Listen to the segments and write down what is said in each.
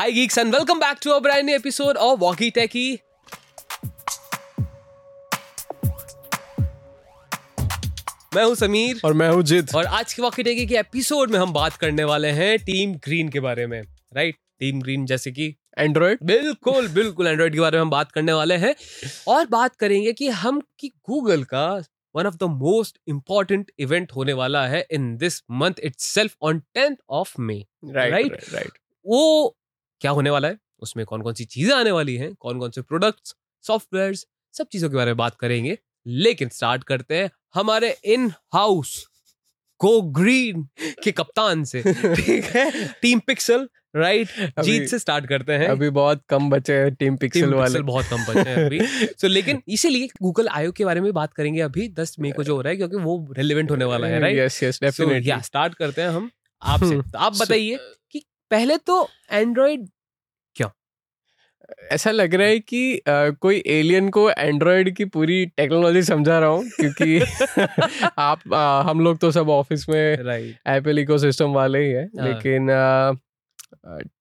Hi geeks and welcome back to a brand new episode of Walkie Techie. मैं हूँ समीर। और मैं हूँ जित और आज की वॉकी टेकी के एपिसोड में हम बात करने वाले हैं टीम ग्रीन के बारे में राइट टीम ग्रीन जैसे कि एंड्रॉइड बिल्कुल बिल्कुल एंड्रॉइड के बारे में हम बात करने वाले हैं। और बात करेंगे कि हम कि गूगल का one of the most important event होने वाला है in this month itself on tenth of May right right वो क्या होने वाला है? उसमें कौन कौन सी चीज़ें आने वाली हैं? कौन कौन से प्रोडक्ट्स सॉफ्टवेयर सब चीज़ों के बारे में बात करेंगे। लेकिन स्टार्ट करते हैं हमारे इन हाउस गो ग्रीन के कप्तान से। ठीक है? टीम पिक्सल राइट अभी- जीत से स्टार्ट करते हैं। अभी बहुत कम बचे हैं टीम पिक्सल टीम वाले। पिक्सल बहुत कम बचे हैं अभी। सो so, लेकिन इसीलिए गूगल आयो के बारे में बात करेंगे अभी। 10 मई को जो हो रहा है क्योंकि वो रेलिवेंट होने वाला है right yes yes definitely start करते हैं हम। आपसे तो आप बताइए कि पहले तो एंड्रॉइड ऐसा लग रहा है कि अ, कोई एलियन को एंड्रॉइड की पूरी टेक्नोलॉजी समझा रहा हूँ क्योंकि आप अ, हम लोग तो सब ऑफ़िस में एप्पल इकोसिस्टम वाले ही है हाँ। लेकिन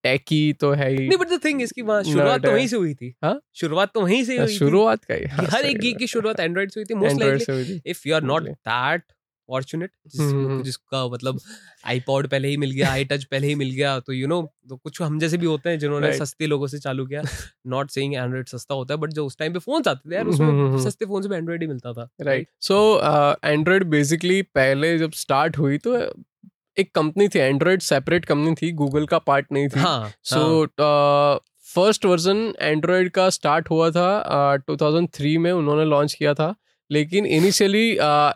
टैकी तो है ही। नहीं बट द थिंग इसकी वहाँ शुरुआत तो वहीं से हुई थी। हाँ? शुरुआत तो वहीं से हुई थी। शुरुआत का ही। हाँ, हर एक गीक की शुरुआत एंड्रॉइड से हुई थी most likely if you are not that fortunate hmm. जिसका मतलब आईपॉड पहले ही मिल गया आई टच पहले ही मिल गया तो यू नो तो कुछ हम जैसे भी होते हैं जिन्होंने Right. सस्ते लोगों से चालू किया नॉट सेइंग एंड्रॉइड सस्ता होता है बट जो उस टाइम पे फ़ोन आते थे यार हम्म, हम्म, उसमें हम्म। सस्ते फ़ोन से एंड्रॉइड ही मिलता था राइट सो एंड्रॉइड बेसिकली पहले जब स्टार्ट हुई तो एक कंपनी थी एंड्रॉइड सेपरेट कंपनी थी गूगल का पार्ट नहीं थी सो फ़र्स्ट वर्जन एंड्रॉयड का स्टार्ट हुआ था टू uh, 2003 में उन्होंने लॉन्च किया था लेकिन इनिशियली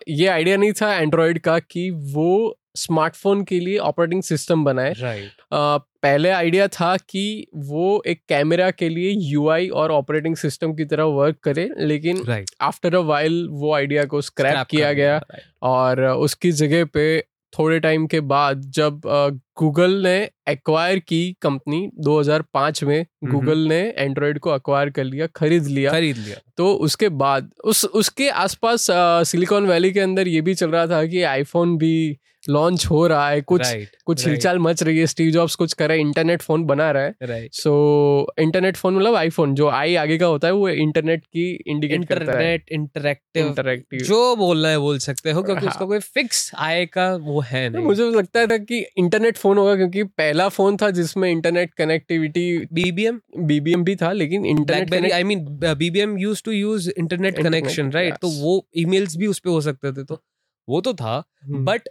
ये आइडिया नहीं था एंड्रॉयड का कि वो स्मार्टफ़ोन के लिए ऑपरेटिंग सिस्टम बनाए। राइट uh, पहले आइडिया था कि वो एक कैमरा के लिए यूआई और ऑपरेटिंग सिस्टम की तरह वर्क करे लेकिन आफ्टर अ वाइल वो आइडिया को स्क्रैप किया गया right. और उसकी जगह पे थोड़े टाइम के बाद जब गूगल ने एक्वायर की कंपनी 2005 में गूगल ने एंड्रॉयड को एक्वायर कर लिया खरीद लिया। खरीद लिया। तो उसके बाद उस उसके आसपास सिलिकॉन वैली के अंदर ये भी चल रहा था कि आईफोन भी लॉन्च हो रहा है कुछ राइट कुछ right. हिलचाल मच रही है। स्टीव जॉब्स कुछ कर रहा है इंटरनेट फ़ोन बना रहा है। राइट सो इंटरनेट फ़ोन मतलब आईफोन जो आई आगे का होता है वो इंटरनेट की इंडिकेट इंटरनेट इंटरेक्टिव इंटरैक्टिव जो बोलना है बोल सकते हो क्योंकि हाँ। उसका कोई फिक्स आय का वो है तो नहीं। मुझे लगता था कि इंटरनेट फ़ोन होगा क्योंकि पहला फ़ोन था जिसमें इंटरनेट कनेक्टिविटी बीबीएम बीबीएम भी था लेकिन internet I mean BBM used to use internet connection right तो वो ईमेल्स भी उस पे हो सकते थे तो वो तो था हम्म। बट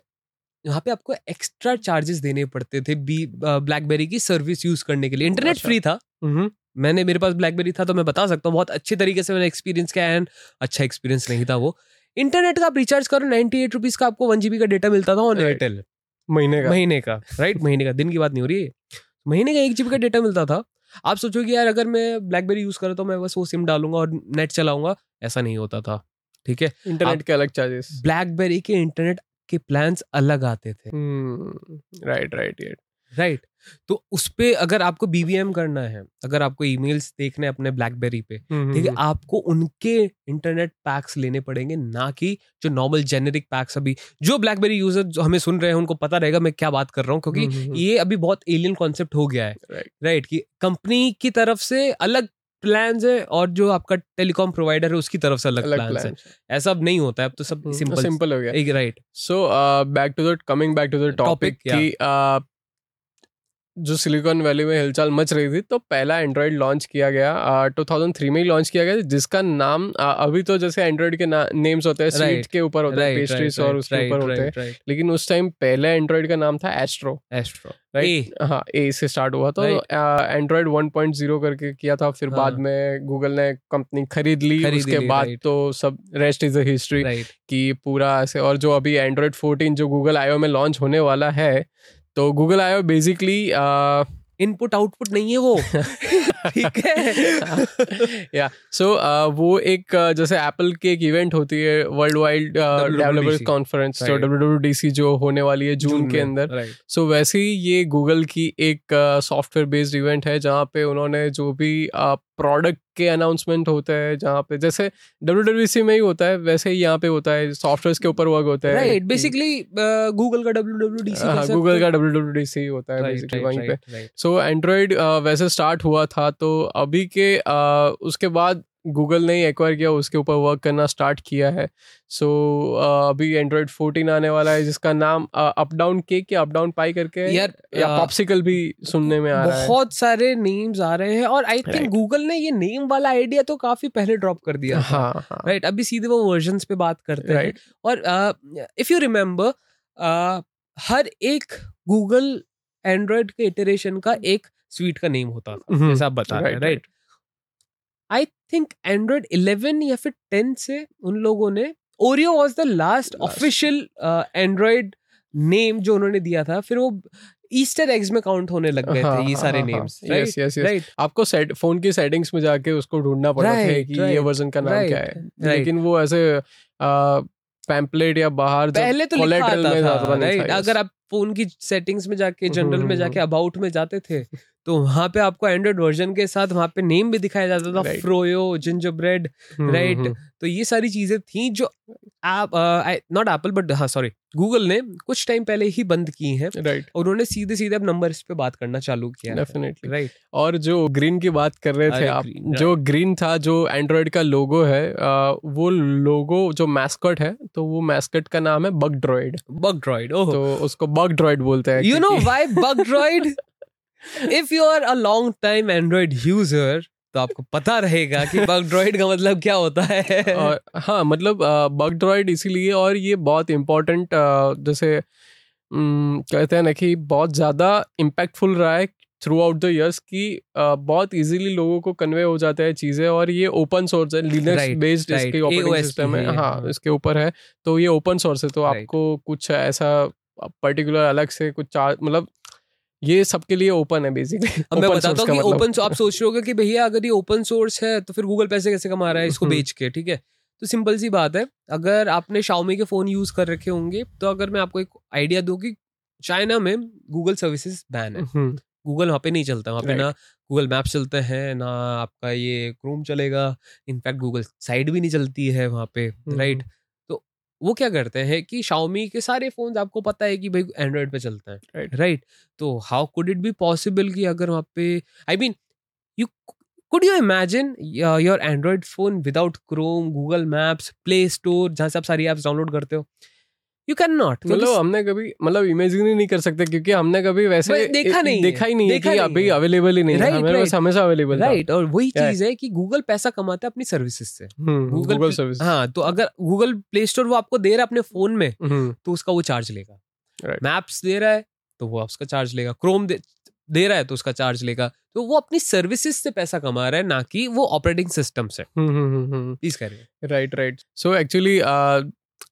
यहाँ पे आपको एक्स्ट्रा चार्जेस देने पड़ते थे बी ब्लैकबेरी की सर्विस यूज़ करने के लिए। इंटरनेट अच्छा। फ्री था। हम्म, मैंने मेरे पास ब्लैकबेरी था तो मैं बता सकता हूँ बहुत अच्छे तरीके से मैंने एक्सपीरियंस किया एंड अच्छा एक्सपीरियंस नहीं था वो। इंटरनेट का आप रिचार्ज करो नाइनटी एट रुपीज़ का आपको वन जीबी का डेटा मिलता था ऑन एयरटेल महीने का। महीने का राइट महीने का दिन की बात नहीं हो रही है। महीने का एक जीबी का डेटा मिलता था। आप सोचो कि यार अगर मैं ब्लैकबेरी यूज़ करूँ तो मैं बस वो सिम डालूँगा और नेट चलाऊँगा। ऐसा नहीं होता था ठीक है? इंटरनेट के अलग चार्जेस ब्लैकबेरी के इंटरनेट के प्लान्स अलग आते थे। राइट राइट राइट राइट तो उस पे अगर आपको बीबीएम करना है अगर आपको ईमेल्स देखने अपने ब्लैकबेरी पे हम्म, ठीक है आपको उनके इंटरनेट पैक्स लेने पड़ेंगे ना कि जो नॉर्मल जेनेरिक पैक्स अभी जो ब्लैकबेरी यूज़र जो हमें सुन रहे हैं उनको पता रहेगा मैं क्या बात कर रहा हूँ क्योंकि हम्म, ये अभी बहुत एलियन कॉन्सेप्ट हो गया है। Right Right. राइट कि कंपनी की तरफ़ से अलग प्लान है और जो आपका टेलीकॉम प्रोवाइडर है उसकी तरफ़ से अलग, अलग प्लान है। ऐसा अब नहीं होता है अब तो सब सिंपल सिंपल हो गया। Right so back to the coming back to the topic कि जो सिलिकॉन वैली में हिलचाल मच रही थी तो पहला एंड्रॉइड लॉन्च किया गया टू थाउज़ेंड थ्री में ही लॉन्च किया गया जिसका नाम uh, अभी तो जैसे एंड्रॉइड के नेम्स होते हैं Right. स्वीट के ऊपर होते हैं पेस्ट्रीज और उसके ऊपर होते हैं लेकिन उस टाइम पहले एंड्रॉइड का नाम था एस्ट्रो एस्ट्रो राइट हाँ ए से स्टार्ट हुआ था एंड्रॉइड 1.0 करके किया था फिर हाँ। बाद में गूगल ने कंपनी खरीद ली खरीद उसके बाद तो सब रेस्ट इज़ हिस्ट्री कि पूरा ऐसे और जो अभी एंड्रॉयड फोर्टीन जो गूगल आईओ में लॉन्च होने वाला है तो गूगल आयो बेसिकली इनपुट आउटपुट नहीं है वो। ठीक है। या सो वो एक uh, जैसे एप्पल की एक इवेंट होती है वर्ल्ड वाइड डेवलपर्स कॉन्फ्रेंस जो. डब्ल्यू जो होने वाली है जून के अंदर. सो वैसे ही ये गूगल की एक सॉफ्टवेयर बेस्ड इवेंट है जहाँ पे उन्होंने जो भी प्रोडक्ट के अनाउंसमेंट होते हैं जहाँ पे जैसे डब्ल्यू में ही होता है वैसे ही यहाँ पे होता है सॉफ्टवेयर के ऊपर वर्क होता है। राइट बेसिकली गूगल का W W D C Google का WWDC होता है बेसिकली वहीं पे। सो एंड्रॉयड वैसे स्टार्ट हुआ था तो अभी के uh, उसके बाद गूगल ने ही एक्वायर किया उसके ऊपर वर्क करना स्टार्ट किया है। सो so, अभी एंड्रॉयड 14 आने वाला है जिसका नाम अप डाउन केक या अप डाउन पाई करके यार, या uh, पॉप्सिकल भी सुनने में आ रहा है। बहुत सारे नेम्स आ रहे हैं और आई थिंक गूगल ने ये नेम वाला आइडिया तो काफ़ी पहले ड्रॉप कर दिया था। हाँ हाँ। राइट अभी सीधे वो वर्जन पे बात करते हैं। राइट और इफ़ यू रिमेम्बर हर एक गूगल एंड्रॉयड के इटरेशन का एक स्वीट का नेम होता था हम्म, जैसा आप बता रहे हैं राइट आई थिंक एंड्रॉयड 11 या फिर टेन से उन लोगों ने Oreo was the last official Android name जो उन्होंने दिया था फिर वो ईस्टर एग्स में काउंट होने लग गए थे ये सारे names right yes yes yes right आपको सेट फ़ोन की सेटिंग्स में जाके उसको ढूंढना पड़ा था Right, कि ये वर्जन का नाम right, क्या है। right. लेकिन वो ऐसे पैम्पलेट या बाहर पहले तो लिखा था राइट था, yes. अगर आप फ़ोन की सेटिंग्स में जाके जनरल में हम्म, जाके अबाउट में जाते थे तो वहाँ पे आपको एंड्रॉइड वर्जन के साथ वहाँ पे नेम भी दिखाया जाता था. फ्रोयो जिंजर ब्रेड राइट तो ये सारी चीज़ें थी जो आप नॉट एप्पल बट हाँ सॉरी गूगल ने कुछ टाइम पहले ही बंद की हैं राइट और उन्होंने सीधे सीधे अब नंबर्स पे बात करना चालू किया डेफिनेटली राइट और जो ग्रीन की बात कर रहे थे आप green, जो ग्रीन था जो एंड्रॉइड का लोगो है आ, वो लोगो जो मैस्कट है तो वो मैस्कट का नाम है बग ड्रॉइड बग ड्रॉइड तो उसको बग ड्रॉइड बोलते हैं you know why bug droid if you are a long time Android user तो आपको पता रहेगा कि बग ड्रॉइड का मतलब क्या होता है और हाँ मतलब बग ड्रॉइड इसीलिए और ये बहुत इम्पोर्टेंट जैसे कहते हैं ना कि बहुत ज़्यादा इम्पैक्टफुल रहा है थ्रू आउट द ईयर्स कि बहुत इजीली लोगों को कन्वे हो जाता है चीज़ें और ये ओपन सोर्स है लिनक्स बेस्ड. इसकी ऑपरेटिंग सिस्टम हाँ हाँ। इसके ऊपर है तो ये ओपन सोर्स है तो आपको कुछ ऐसा पर्टिकुलर अलग से कुछ चार्ज मतलब ये सबके लिए ओपन है बेसिकली अब मैं बताता हूँ कि मतलब। ओपन आप सोच रहे होगे कि भैया अगर ये ओपन सोर्स है तो फिर गूगल पैसे कैसे कमा रहा है इसको हम्म। बेच के ठीक है? तो सिंपल सी बात है अगर आपने शाओमी के फ़ोन यूज़ कर रखे होंगे तो अगर मैं आपको एक आइडिया दूँ कि चाइना में गूगल सर्विसेज़ बैन है। हम्म, गूगल वहाँ पे नहीं चलता वहाँ पे ना गूगल मैप चलते हैं ना आपका ये क्रोम चलेगा इनफैक्ट गूगल साइड भी नहीं चलती है वहाँ पे हम्म, राइट तो वो क्या करते हैं कि शाओमी के सारे फ़ोन आपको पता है कि भाई एंड्रॉयड पे चलते हैं Right. राइट तो how could it be possible कि अगर वहाँ पे I mean you could you imagine your Android phone without Chrome Google Maps Play Store जहाँ से आप सारी ऐप्स डाउनलोड करते हो यू कैन नॉट मतलब हमने कभी मतलब इमेजिन ही नहीं कर सकते क्योंकि हमने कभी वैसे देखा नहीं देखा ही नहीं है देखा कि अभी अवेलेबल ही नहीं है। Right, हमें right. हमेशा अवेलेबल राइट और वही. चीज़ है कि गूगल पैसा कमाता है अपनी सर्विसेज़ से। गूगल Play- सर्विस हाँ तो अगर गूगल प्ले स्टोर वो आपको दे रहा है अपने फ़ोन में हम्म, तो उसका वो चार्ज लेगा। Right. मैप्स दे रहा है तो वो उसका चार्ज लेगा। क्रोम दे रहा है तो उसका चार्ज लेगा। तो वो अपनी सर्विसेज़ से पैसा कमा रहा है ना कि वो ऑपरेटिंग सिस्टम से। हम्म, प्लीज़ करिए right right so actually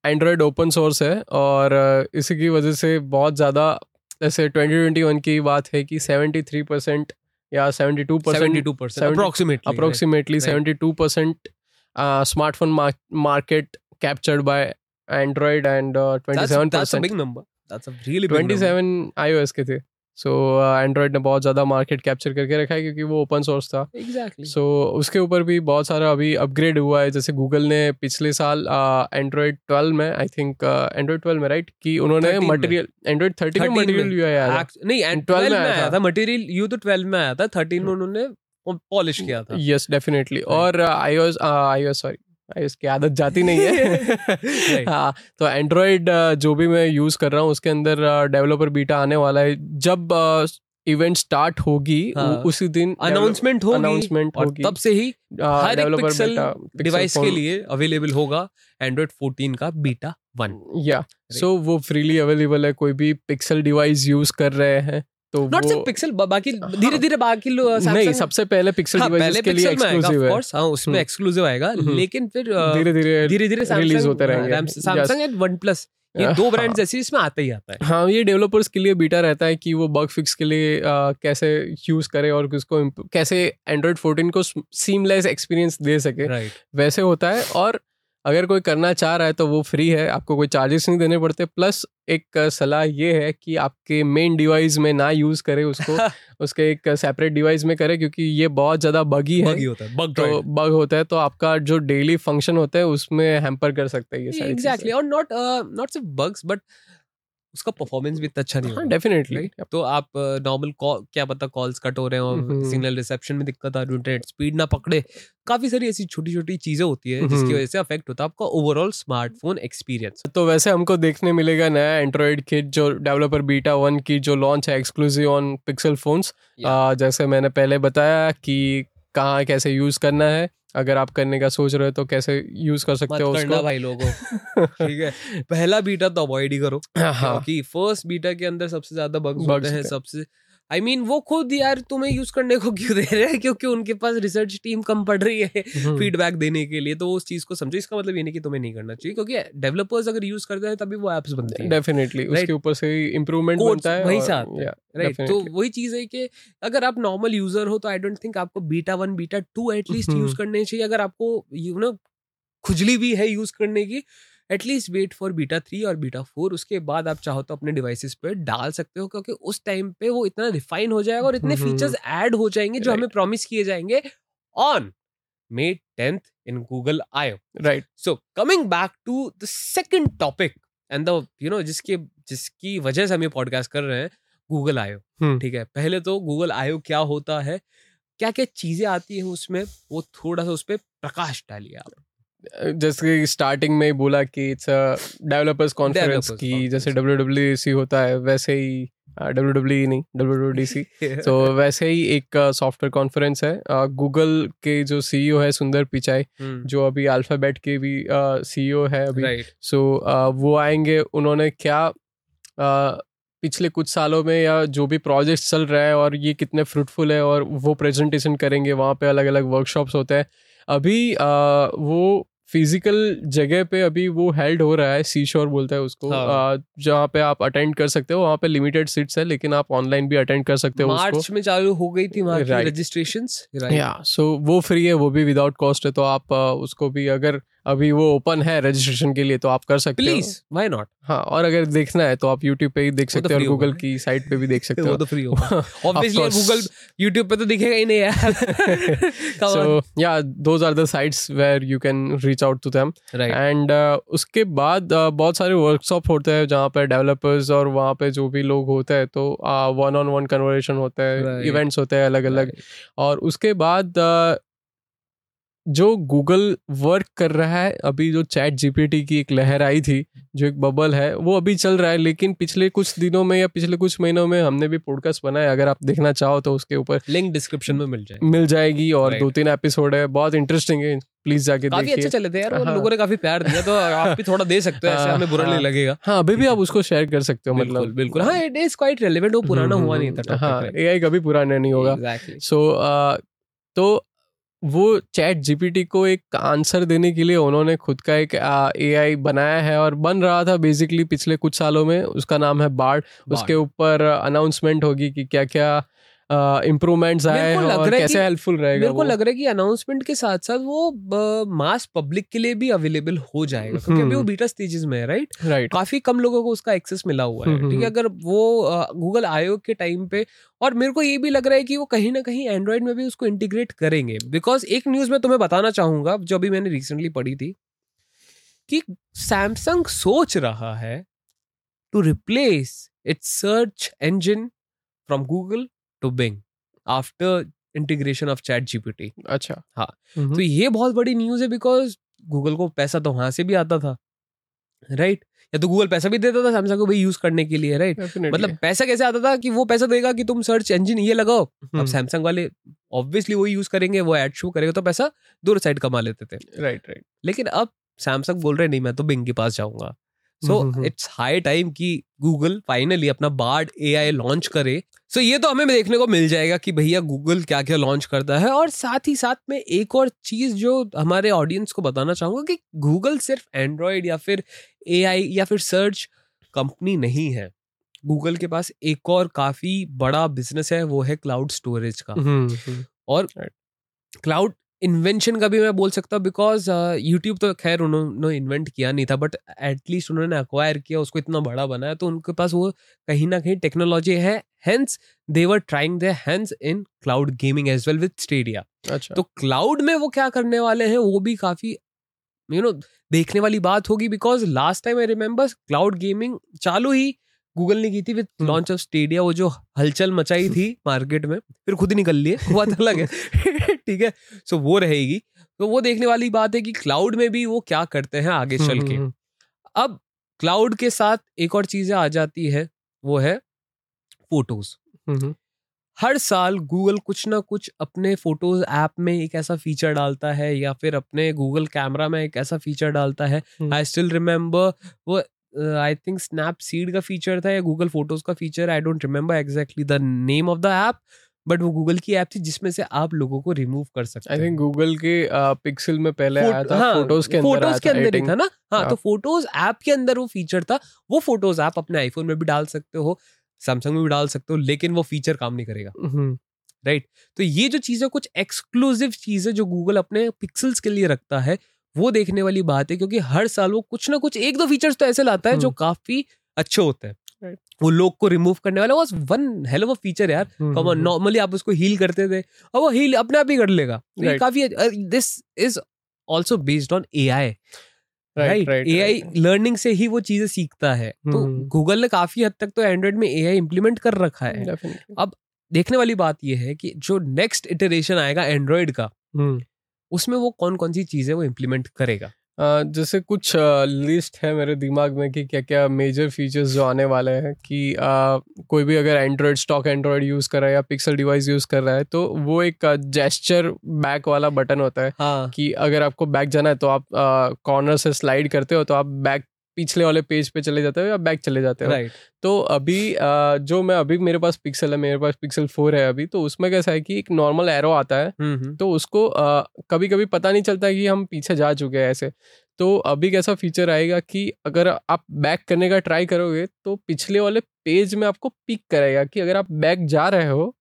Android open source है और uh, इसी की वजह से बहुत ज़्यादा ट्वेंटी 2021 की बात है कि 73 परसेंट या 72 percent 72 percent approximately approximately 72 percent smartphone market captured by Android and twenty percent big number That's a really के थे। सो एंड्रॉयड ने बहुत ज़्यादा मार्केट कैप्चर करके रखा है क्योंकि वो ओपन सोर्स था। Exactly. सो उसके ऊपर भी बहुत सारा अभी अपग्रेड हुआ है। जैसे गूगल ने पिछले साल एंड्रॉयड 12 में आई थिंक एंड्रॉयड 12 में राइट कि उन्होंने मटेरियल एंड्रॉयड 13 में मटेरियल है Act- नहीं एंड 12 12 में आया आया था। था। मटेरियल यू तो 12 में आया था। 13 में उन्होंने पॉलिश किया था। यस डेफिनेटली और आईओएस आईओएस सॉरी iOS की आदत जाती नहीं है। हाँ तो एंड्रॉयड जो भी मैं यूज़ कर रहा हूँ उसके अंदर डेवलपर बीटा आने वाला है। जब इवेंट स्टार्ट होगी हाँ। उसी दिन अनाउंसमेंट होगी और होगी। तब से ही हर एक डेवलपर पिक्सल डिवाइस के लिए अवेलेबल होगा एंड्रॉइड 14 का बीटा वन या सो वो फ्रीली अवेलेबल है। कोई भी पिक्सल डिवाइस यूज़ कर रहे हैं तो नॉट सिर्फ़ पिक्सल बाकी धीरे धीरे बाकी नहीं सबसे पहले पिक्सल हाँ, पहले के लिए पिक्सल एक्सक्लूसिव है हाँ उसमें हम्म। एक्सक्लूसिव आएगा हम्म। लेकिन फिर धीरे धीरे धीरे धीरे release होते रहेंगे। सैमसंग एंड वन प्लस ये दो हाँ। ब्रांड्स ऐसी इसमें आता ही आता है हाँ ये डेवलपर्स के लिए बीटा रहता है कि वो बग फिक्स के लिए आ, कैसे यूज़ करे और उसको कैसे एंड्रॉइड 14 को सीमलेस एक्सपीरियंस दे सके वैसे होता है और अगर कोई करना चाह रहा है तो वो फ्री है आपको कोई चार्जेस नहीं देने पड़ते। प्लस एक सलाह ये है कि आपके मेन डिवाइस में ना यूज़ करें उसको उसके एक सेपरेट डिवाइस में करें क्योंकि ये बहुत ज़्यादा बगी है। बग होता है बग तो बग होता है तो आपका जो डेली फ़ंक्शन होता है उसमें हैम्पर कर सकता है ये सारी एग्जैक्टली और नॉट नॉट सिर्फ़ बग्स बट उसका परफॉर्मेंस भी इतना अच्छा नहीं हाँ डेफिनेटली तो आप नॉर्मल कॉल क्या पता कॉल्स कट हो रहे हो हम्म। सिग्नल रिसेप्शन में दिक्कत आ रही है इंटरनेट स्पीड ना पकड़े। काफ़ी सारी ऐसी छोटी छोटी चीज़ें होती है जिसकी हम्म। वजह से अफेक्ट होता है आपका ओवरऑल स्मार्टफ़ोन एक्सपीरियंस तो वैसे हमको देखने मिलेगा नया एंड्रॉइड किट जो डेवलपर बीटा वन की जो लॉन्च है एक्सक्लूसिव ऑन पिक्सल फोन्स जैसे मैंने पहले बताया कि कहाँ कैसे यूज़ करना है। अगर आप करने का सोच रहे हो तो कैसे यूज़ कर सकते हो करना उसको? भाई लोगों ठीक है? पहला बीटा तो अवॉइड ही करो। हाँ। क्योंकि फ़र्स्ट बीटा के अंदर सबसे ज़्यादा बग्स होते हैं। सबसे आई I मीन mean, वो खुद यार तुम्हें यूज़ करने को क्यों दे रहे हैं? क्योंकि उनके पास रिसर्च टीम कम पड़ रही है हम्म, फीडबैक देने के लिए। तो वो उस चीज़ को समझो। इसका मतलब ये नहीं कि तुम्हें नहीं करना चाहिए क्योंकि डेवलपर्स अगर यूज़ करते हैं तभी वो एप्स बनती है। Definitely Right. उसके ऊपर से इम्प्रूवमेंट बनता है वहीं और- से आते राइट तो वही चीज़ है कि अगर आप नॉर्मल यूज़र हो तो आई डोंट थिंक आपको beta one beta two at least hmm. Use करने चाहिए। अगर आपको यू नो खुजली भी है यूज़ करने की at least wait for beta three और बीटा फोर उसके बाद आप चाहो तो अपने डिवाइसेस पे डाल सकते हो क्योंकि उस टाइम पे वो इतना रिफाइन हो जाएगा और इतने हम्म, हम्म, फीचर्स ऐड हो जाएँगे जो Right. हमें प्रॉमिस किए जाएँगे on May tenth in Google IO right so coming back to the second topic and the you know जिसके जिसकी वजह से हम ये पॉडकास्ट कर रहे हैं गूगल आयो हम्म। ठीक है? पहले तो गूगल आयो क्या होता है? क्या क्या चीज़ें आती हैं उसमें? वो थोड़ा सा उस पर प्रकाश डालिए आप। जैसे कि स्टार्टिंग में ही बोला कि इट्स अ डेवलपर्स कॉन्फ्रेंस की जैसे डब्ल्यू डब्ल्यू सी होता है वैसे ही डब्ल्यू डब्ल्यू नहीं डब्ल्यू डब्ल्यू डी सी तो वैसे ही एक सॉफ्टवेयर कॉन्फ्रेंस है। गूगल के जो सीईओ है सुंदर पिचाई जो अभी अल्फ़ाबेट के भी सीईओ है अभी। सो वो आएँगे उन्होंने क्या uh, पिछले कुछ सालों में या जो भी प्रोजेक्ट चल रहा है और ये कितने फ्रूटफुल है और वो प्रेजेंटेशन करेंगे वहाँ पे अलग अलग वर्कशॉप्स होते हैं। अभी uh, वो फ़िज़िकल जगह पे अभी वो हेल्ड हो रहा है सी शोर बोलता है उसको। हाँ। जहाँ पे आप अटेंड कर सकते हो वहाँ पे लिमिटेड सीट्स है लेकिन आप ऑनलाइन भी अटेंड कर सकते हो मार्च में चालू हो गई थी रजिस्ट्रेशन या सो वो फ्री है वो भी विदाउट कॉस्ट है तो आप उसको भी अगर अभी वो ओपन है रजिस्ट्रेशन के लिए तो आप कर सकते हो। प्लीज़ व्हाई नॉट हाँ और अगर देखना है तो आप यूट्यूब पे ही देख तो सकते हो और गूगल की साइट पे भी देख सकते हो। तो फ्री होगा। ऑब्वियसली गूगल यूट्यूब पे तो दिखेगा ही नहीं यार। सो या those are the sites where you can reach out to them and उसके बाद uh, बहुत सारे वर्कशॉप होते हैं जहाँ पे डेवलपर्स और वहाँ पे जो भी लोग होते हैं तो वन ऑन वन कन्वर्सेशन होता है. इवेंट्स होते हैं अलग अलग और उसके बाद uh, जो गूगल वर्क कर रहा है अभी जो चैट जीपीटी की एक लहर आई थी जो एक बबल है वो अभी चल रहा है लेकिन पिछले कुछ दिनों में या पिछले कुछ महीनों में हमने भी पॉडकास्ट बनाया अगर आप देखना चाहो तो उसके ऊपर लिंक डिस्क्रिप्शन में मिल जाए मिल जाएगी और दो तीन एपिसोड है बहुत इंटरेस्टिंग है प्लीज़ जाके काफ़ी अच्छे चले थे यार हाँ। लोगों ने काफ़ी प्यार दिया तो आप भी थोड़ा दे सकते हो ऐसे हाँ, हमें बुरा हाँ। नहीं लगेगा। हाँ अभी भी आप उसको शेयर कर सकते हो बिल्कुल मतलब। बिल्कुल हाँ इट इज़ क्वाइट रेलेवेंट वो पुराना हम्म, हुआ नहीं हम्म, था हाँ एआई कभी पुराना नहीं होगा। सो तो वो चैट जीपीटी को एक आंसर देने के लिए उन्होंने खुद का एक एआई बनाया है और बन रहा था बेसिकली पिछले कुछ सालों में। उसका नाम है बार्ड उसके ऊपर अनाउंसमेंट होगी कि क्या क्या इम्प्रूवमेंट्स आए मेरे को लग और रहा है कैसे हेल्पफुल रहेगा मेरे को लग रहा है कि अनाउंसमेंट के साथ साथ वो मास पब्लिक के लिए भी अवेलेबल हो जाएगा क्योंकि अभी वो हम्म। बीटा स्टेजेस में है राइट राइट काफ़ी कम लोगों को उसका एक्सेस मिला हुआ है हम्म, ठीक है हम्म। अगर वो गूगल आयोग के टाइम पे और मेरे को ये भी लग रहा है कि वो कहीं ना कहीं एंड्रॉइड में भी उसको इंटीग्रेट करेंगे बिकॉज़ एक न्यूज़ में तुम्हें बताना चाहूँगा जो अभी मैंने रिसेंटली पढ़ी थी कि सैमसंग सोच रहा है to replace its search engine from Google to Bing after integration of ChatGPT अच्छा। हाँ। हम्म, तो ये बहुत बड़ी न्यूज़ है बिकॉज़ गूगल को पैसा तो वहाँ से भी आता था राइट या तो गूगल पैसा भी देता था सैमसंग को भी यूज़ करने के लिए राइट definitely. मतलब पैसा कैसे आता था कि वो पैसा देगा कि तुम सर्च इंजन ये लगाओ। अब हम्म, सैमसंग वाले ऑब्वियसली वो यूज़ करेंगे वो एड शो करेगा तो पैसा दूर साइड कमा लेते थे। राइट राइट लेकिन अब सैमसंग बोल रहे नहीं मैं तो बिंग के पास जाऊँगा। सो। इट्स हाई टाइम कि गूगल फाइनली अपना बार्ड एआई लॉन्च करे। सो so, ये तो हमें देखने को मिल जाएगा कि भैया गूगल क्या क्या लॉन्च करता है और साथ ही साथ में एक और चीज़ जो हमारे ऑडियंस को बताना चाहूँगा कि गूगल सिर्फ़ एंड्रॉयड या फिर एआई या फिर सर्च कंपनी नहीं है। गूगल के पास एक और काफ़ी बड़ा बिज़नेस है वो है क्लाउड स्टोरेज का। हम्म, हम्म, और क्लाउड इन्वेंशन का भी मैं बोल सकता हूँ बिकॉज़ यूट्यूब तो खैर उन्होंने इन्वेंट किया नहीं था बट एटलीस्ट उन्होंने अक्वायर किया उसको इतना बड़ा बनाया तो उनके पास वो कहीं ना कहीं टेक्नोलॉजी है hence they were trying the hands in cloud gaming as well with Stadia अच्छा। तो क्लाउड में वो क्या करने वाले हैं वो भी काफ़ी यू you नो know, देखने वाली बात होगी because last time I remember cloud gaming चालू ही गूगल ने की थी with hmm. Launch of Stadia वो जो हलचल मचाई थी मार्केट में फिर खुद ही निकल लिए बात अलग है। ठीक है सो वो रहेगी। तो वो देखने वाली बात है कि क्लाउड में भी वो क्या करते हैं आगे चल के। हम्म, अब क्लाउड के साथ एक और चीज़ें आ जाती है वो है फ़ोटोज़ हम्म, हम्म, हर साल गूगल कुछ ना कुछ अपने फ़ोटोज़ ऐप में एक ऐसा फीचर डालता है या फिर अपने गूगल कैमरा में एक ऐसा फीचर डालता है। हम्म। आई स्टिल रिमेम्बर वो आई थिंक स्नैपसीड का फीचर था या गूगल फ़ोटोज़ का feature I don't remember exactly the name of the app but वो गूगल की ऐप थी जिसमें से आप लोगों को रिमूव कर सकते आई थिंक गूगल के पिक्सल में पहले आया था हाँ, फ़ोटोज़ के अंदर फ़ोटोज़ के अंदर ही था ना? हाँ हाँ। तो फ़ोटोज़ ऐप के अंदर वो फीचर था वो फ़ोटोज़ आप अपने आईफोन में भी डाल सकते हो सैमसंग में भी डाल सकते हो लेकिन वो फीचर काम नहीं करेगा। हम्म, राइट तो ये जो चीज़ें कुछ एक्सक्लूसिव चीज़ें जो गूगल अपने पिक्सल्स के लिए रखता है वो देखने वाली बात है क्योंकि हर साल वो कुछ ना कुछ एक दो फीचर्स तो ऐसे लाता है जो हम्म। काफ़ी अच्छे होते हैं Right. वो लोग को रिमूव करने वाला was one hell of feature यार हम्म, कम हम्म, नॉर्मली आप उसको हील करते थे और वो हील अपने आप ही कर लेगा तो Right. काफ़ी this is also based on A I right A I learning से ही वो चीज़ें सीखता है तो हम्म। गूगल ने काफ़ी हद तक तो एंड्रॉइड में ए आई इम्प्लीमेंट कर रखा है Definitely. देखने वाली बात यह है कि जो नेक्स्ट इटरेशन आएगा एंड्रॉइड का हम्म। उसमें वो कौन कौन सी चीज़ें वो इम्प्लीमेंट करेगा? Uh, जैसे कुछ लिस्ट है मेरे दिमाग में कि क्या क्या मेजर फीचर्स जो आने वाले हैं कि uh, कोई भी अगर एंड्रॉयड स्टॉक एंड्रॉयड यूज़ कर रहा है या पिक्सल डिवाइस यूज़ कर रहा है तो वो एक जेस्चर बैक वाला बटन होता है हाँ। कि अगर आपको बैक जाना है तो आप कॉर्नर से स्लाइड करते हो तो आप बैक पिछले वाले पेज पे चले जाते हो या बैक चले जाते हो? राइट तो अभी अ, जो मैं अभी मेरे पास पिक्सल है मेरे पास पिक्सल फोर है अभी तो उसमें कैसा है कि एक नॉर्मल एरो आता है। mm-hmm. तो उसको कभी कभी पता नहीं चलता कि हम पीछे जा चुके हैं ऐसे। तो अभी कैसा फीचर आएगा कि अगर आप बैक करने का ट्राई करोगे तो पिछले वाले पेज में आपको पिक करेगा कि अगर आप बैक जा रहे हो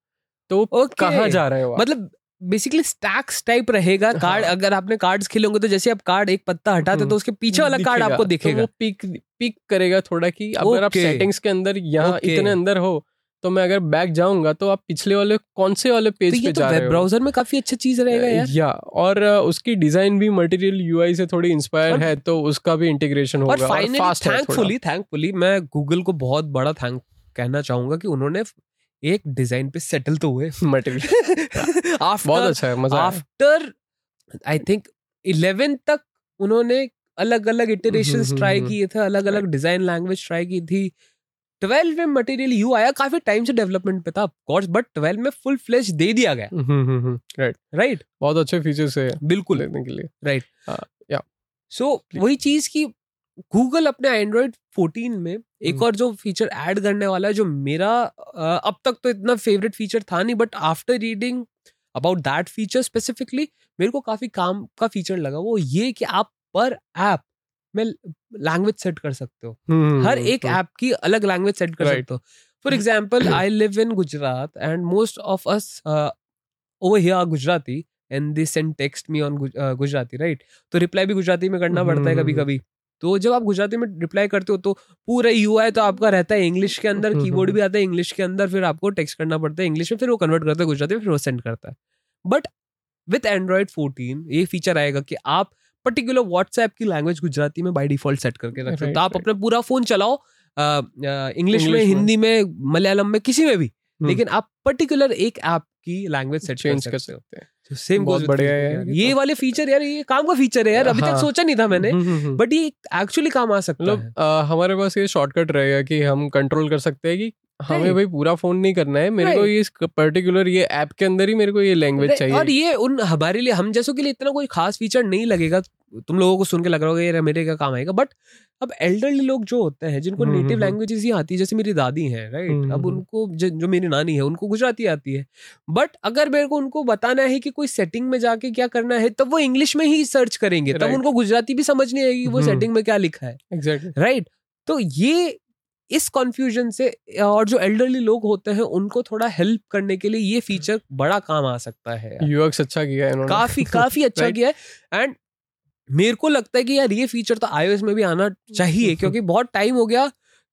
तो Okay. कहाँ जा रहे हो मतलब बेसिकली स्टैक्स टाइप रहेगा कार्ड हाँ। अगर आपने कार्ड्स खेले होंगे तो जैसे आप कार्ड एक पत्ता हटाते हम्म, तो उसके पीछे वाला कार्ड आपको दिखेगा तो वो पिक पिक करेगा थोड़ा कि अगर okay. आप सेटिंग्स के अंदर यहाँ Okay. इतने अंदर हो तो मैं अगर बैक जाऊँगा तो आप पिछले वाले कौन से वाले तो पेज ये पे तो जा रहे हो ब्राउज़र में काफ़ी अच्छा चीज़ रहेगा यार या और उसकी डिज़ाइन भी मटेरियल यूआई से थोड़ी इंस्पायर है तो उसका भी इंटीग्रेशन होगा और फाइनली। थैंकफुली थैंकफुली मैं गूगल को बहुत बड़ा थैंक कहना चाहूँगा कि उन्होंने एक डिज़ाइन पे सेटल तो हुए मटेरियल बहुत अच्छा है मज़ा आफ्टर आई थिंक 11 तक उन्होंने अलग अलग इटरेशंस हम्म, ट्राई किए थे अलग अलग डिज़ाइन लैंग्वेज ट्राई की थी। 12 में मटेरियल यू आया काफ़ी टाइम से डेवलपमेंट पे था कोर्स बट 12 में फुल फ्लैश दे दिया गया। राइट राइट बहुत अच्छे फीचर्स है बिल्कुल। लेने के लिए। राइट हाँ, या। सो वही चीज़ की गूगल अपने एंड्रॉइड 14 में एक हम्म। और जो फीचर ऐड करने वाला है जो मेरा अब तक तो इतना फेवरेट फीचर था नहीं but after reading about that feature specifically मेरे को काफ़ी काम का फीचर लगा वो ये कि आप पर ऐप में लैंग्वेज सेट कर सकते हो। हम्म, हर एक ऐप की अलग लैंग्वेज सेट कर Right. सकते हो। For example I live in Gujarat and most of us over here Gujarati and they send text me on Gujarati right तो रिप्लाई भी गुजराती में करना पड़ता है हम्म, कभी कभी तो जब आप गुजराती में रिप्लाई करते हो तो पूरा यूआई तो आपका रहता है इंग्लिश के अंदर कीबोर्ड भी आता है इंग्लिश के अंदर फिर आपको टेक्स्ट करना पड़ता है इंग्लिश में फिर वो कन्वर्ट करता है गुजराती में फिर वो सेंड करता है। बट विथ एंड्रॉइड 14 ये फीचर आएगा कि आप पर्टिकुलर व्हाट्सएप की लैंग्वेज गुजराती में बाय डिफ़ॉल्ट सेट करके रख सकते हो। तो आप अपना पूरा फ़ोन चलाओ इंग्लिश में हिंदी में। मलयालम में किसी में भी। हम्म। लेकिन आप पर्टिकुलर एक ऐप की लैंग्वेज सेट चेंज कर सकते हैं। सेम बहुत बढ़िया है यार, ये तो। वाले फीचर यार ये काम का फीचर है यार अभी तक हाँ। सोचा नहीं था मैंने हम्म, हम्म, हम्म। बट ये एक्चुअली काम आ सकता है मतलब हमारे पास ये शॉर्टकट रहेगा कि हम कंट्रोल कर सकते हैं कि हमें Right. भाई पूरा फ़ोन नहीं करना है। मेरे को ये पर्टिकुलर ये ऐप के अंदर ही मेरे को ये लैंग्वेज चाहिए। और ये उन हमारे लिए हम जैसों के लिए इतना कोई खास फीचर नहीं लगेगा। तुम लोगों को सुन के लग रहा होगा ये मेरे का काम आएगा। बट अब एल्डरली लोग जो होते हैं जिनको हम्म, नेटिव हम्म, लैंग्वेजेस ही आती है जैसे मेरी दादी है राइट हम्म, अब हम्म। उनको ज- मेरी नानी है उनको गुजराती आती है। बट अगर मेरे को उनको बताना है कि कोई सेटिंग में जाके क्या करना है तब वो इंग्लिश में ही सर्च करेंगे। तब उनको गुजराती भी समझ नहीं आएगी वो हम्म। सेटिंग में क्या लिखा है। एग्जैक्टली राइट तो ये इस कॉन्फ्यूजन से और जो एल्डरली लोग होते हैं उनको थोड़ा हेल्प करने के लिए ये फीचर बड़ा काम आ सकता है यूएक्स अच्छा किया है इन्होंने। काफ़ी काफ़ी अच्छा Right. किया है। एंड मेरे को लगता है कि यार ये फीचर तो आईओएस में भी आना चाहिए क्योंकि बहुत टाइम हो गया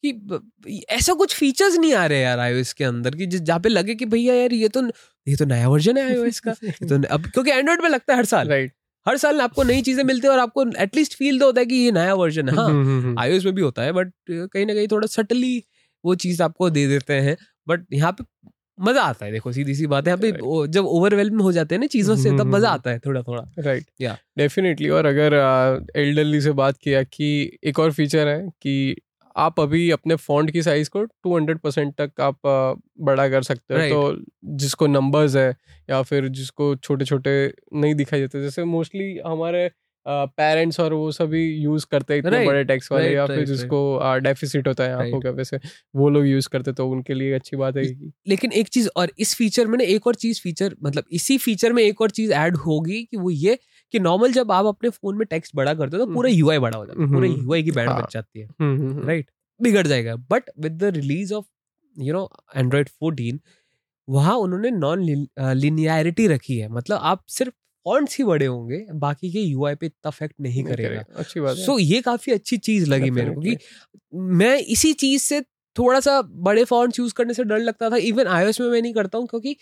कि ऐसा कुछ फीचर्स नहीं आ रहे यार आईओएस के अंदर कि जिस- जहाँ पे लगे कि भैया यार ये तो ये तो नया वर्जन है आईओएस का। ये तो अब क्योंकि एंड्रॉइड में लगता है हर साल। राइट हर साल आपको नई चीज़ें मिलती है और आपको एटलीस्ट फील तो होता है कि ये नया वर्जन है। हाँ हम्म, में भी होता है बट कहीं ना कहीं थोड़ा सटली वो चीज़ आपको दे देते हैं बट यहाँ पे मज़ा आता है। देखो सीधी सी बात है यहाँ पे Right. जब ओवरवेलम हो जाते हैं ना चीज़ों से तब हम्म, मज़ा हम्म, आता है थोड़ा थोड़ा राइट Yeah. डेफिनेटली और अगर एल्डरली से बात किया कि एक और फीचर है कि आप अभी अपने फॉन्ट की साइज़ को 200 परसेंट तक आप बड़ा कर सकते हो Right. तो जिसको नंबर्स है या फिर जिसको छोटे छोटे नहीं दिखाई देते जैसे मोस्टली हमारे पेरेंट्स और वो सभी यूज़ करते हैं इतने Right. बड़े टेक्स्ट वाले Right, या फिर right. जिसको डेफिसिट होता है आँखों Right. का वैसे वो लोग यूज़ करते तो उनके लिए अच्छी बात है लेकिन एक चीज़ और इस फीचर में ना एक और चीज़ फीचर मतलब इसी फीचर में एक और चीज़ ऐड होगी कि वो ये कि नॉर्मल जब आप अपने फ़ोन में टेक्स्ट बड़ा करते हो तो पूरा यूआई बड़ा हो जाता है। पूरे हम्म, यूआई की बैंड हाँ। बच जाती है। हम्म, हम्म, हम्म, राइट बिगड़ जाएगा। But with the release of you know Android 14 वहाँ उन्होंने नॉन लिनियरिटी रखी है। मतलब आप सिर्फ़ फॉन्ट्स ही बड़े होंगे बाकी के यूआई पे इतना अफेक्ट नहीं नहीं करेगा। अच्छी बात सो ये काफ़ी अच्छी चीज़ लगी मेरे को कि मैं इसी चीज़ से थोड़ा सा बड़े फॉन्ट्स यूज़ करने से डर लगता था। इवन आईओएस में मैं नहीं करता हूँ क्योंकि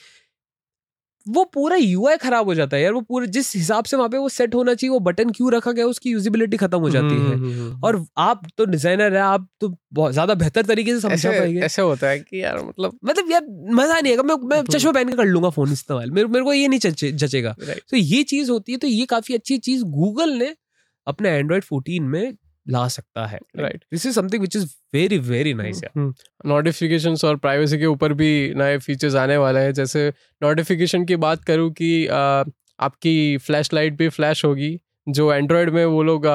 वो पूरा यूआई खराब हो जाता है यार वो पूरे जिस हिसाब से वहाँ पे वो सेट होना चाहिए वो बटन क्यों रखा गया उसकी यूजिबिलिटी खत्म हो जाती है। हम्म, हम्म, हम्म, और आप तो डिज़ाइनर है आप तो बहुत ज़्यादा बेहतर तरीके से समझा ऐसे पाएँगे। ऐसे होता है कि यार मतलब मतलब यार मज़ा नहीं आएगा मैं मैं हम्म। चश्मा पहन के कर लूँगा फ़ोन इस्तेमाल। मेरे मेरे को ये नहीं जचेगा। तो ये चीज़ होती है तो ये काफ़ी अच्छी चीज़ गूगल ने अपने एंड्रॉइड 14 में ला सकता है। Right. This is something which is very very nice notifications और प्राइवेसी के ऊपर भी नए फीचर्स आने वाले हैं। जैसे नोटिफिकेशन की बात करूँ कि आ, आपकी फ्लैश लाइट भी फ्लैश होगी जो एंड्रॉयड में वो लोग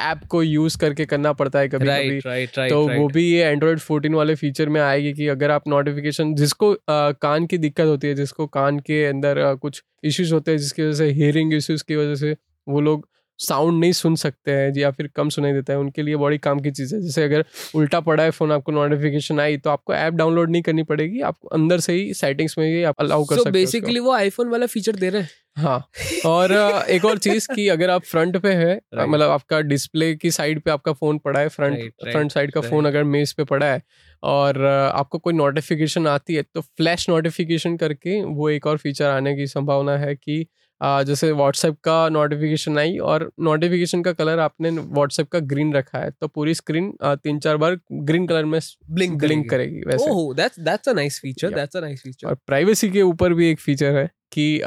ऐप को यूज़ करके करना पड़ता है कभी right, कभी राइट राइट राइट तो वो भी ये एंड्रॉयड 14 वाले फीचर में आएगी कि अगर आप नोटिफिकेशन जिसको आ, कान की दिक्कत होती है जिसको कान के अंदर आ, कुछ इश्यूज़ होते हैं जिसकी वजह से हियरिंग इश्यूज़ की वजह से वो लोग साउंड नहीं सुन सकते हैं या फिर कम सुनाई देता है उनके लिए बड़ी काम की चीज़ है जैसे अगर उल्टा पड़ा है फ़ोन आपको नोटिफिकेशन आई तो आपको ऐप डाउनलोड नहीं करनी पड़ेगी आपको अंदर से ही सेटिंग्स में ही आप अलाउ कर सो सकते हो बेसिकली वो आईफोन वाला फीचर दे रहे हैं हाँ और एक और चीज़ कि अगर आप फ्रंट पे है Right. मतलब आपका डिस्प्ले की साइड पे आपका फ़ोन पड़ा है front Right, right, front side का right. फ़ोन अगर मेज पे पड़ा है और आपको कोई नोटिफिकेशन आती है तो फ्लैश नोटिफिकेशन करके वो एक और फीचर आने की संभावना है कि जैसे व्हाट्सएप का नोटिफिकेशन आई और नोटिफिकेशन का कलर आपने व्हाट्सएप का ग्रीन रखा है तो पूरी स्क्रीन तीन चार बार ग्रीन कलर में ब्लिंक ब्लिंक करेगी। वैसे। ओह that's that's a nice feature that's a nice feature और प्राइवेसी के ऊपर भी एक फीचर है कि